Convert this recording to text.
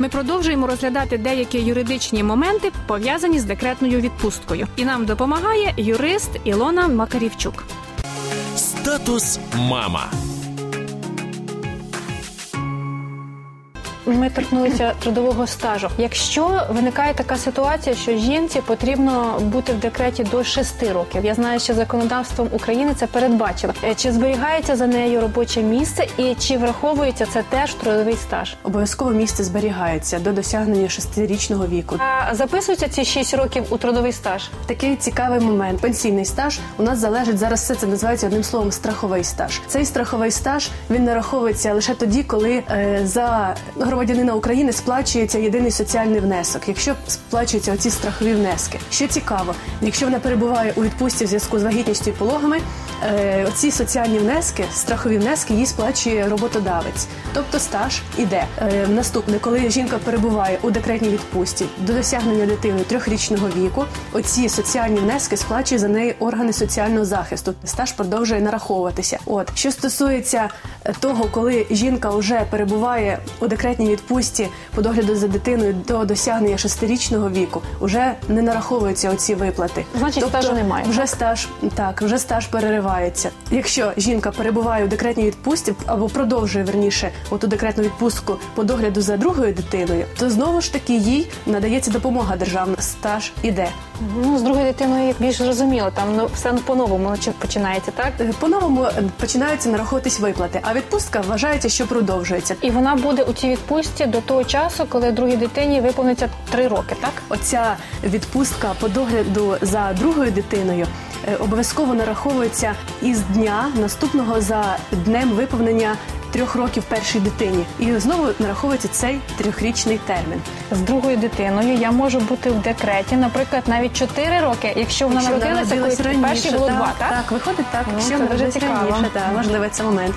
Ми продовжуємо розглядати деякі юридичні моменти, пов'язані з декретною відпусткою. І нам допомагає юрист Ілона Макарівчук. Статус мама. Ми торкнулися трудового стажу. Якщо виникає така ситуація, що жінці потрібно бути в декреті до 6 років, я знаю, що законодавством України це передбачено. Е, Чи зберігається за нею робоче місце, і чи враховується це теж трудовий стаж? Обов'язково місце зберігається до досягнення шестирічного віку. А записуються ці 6 років у трудовий стаж? Такий цікавий момент. Пенсійний стаж у нас залежить зараз. Все це називається одним словом страховий стаж. Цей страховий стаж він нараховується лише тоді, коли е, за громадянина України сплачується єдиний соціальний внесок. Якщо сплачуються оці страхові внески, що цікаво, якщо вона перебуває у відпустці в зв'язку з вагітністю і пологами, е, оці соціальні внески, страхові внески, їй сплачує роботодавець. Тобто стаж іде. Е, наступне, коли жінка перебуває у декретній відпустці до досягнення дитини трьохрічного віку, оці соціальні внески сплачує за неї органи соціального захисту. Стаж продовжує нараховуватися. От що стосується того, коли жінка вже перебуває у декретній відпустці по догляду за дитиною до досягнення шестирічного віку, вже не нараховуються оці виплати. Значить, стажу немає, Вже стаж так, вже стаж переривається. Якщо жінка перебуває у декретній відпустці або продовжує верніше оту декретну відпустку по догляду за другою дитиною, то знову ж таки їй надається допомога державна. Стаж іде. Ну з другою дитиною більш зрозуміло. Там ну все по-новому починається, так? Е, По-новому е, починаються нараховуватись виплати, а відпустка вважається, що продовжується. І вона буде у цій відпустці до того часу, коли другій дитині виповниться 3 роки, так? Оця відпустка по догляду за другою дитиною е, обов'язково нараховується із дня наступного за днем виповнення трьох років першій дитині, і знову нараховується цей трьохрічний термін. З другою дитиною я можу бути в декреті, наприклад, навіть 4 роки, якщо вона Якщо народилася, коли першій було так, 2, так? Так, виходить так. Ну, Якщо це дуже цікаво. раніше, так, важливий це момент.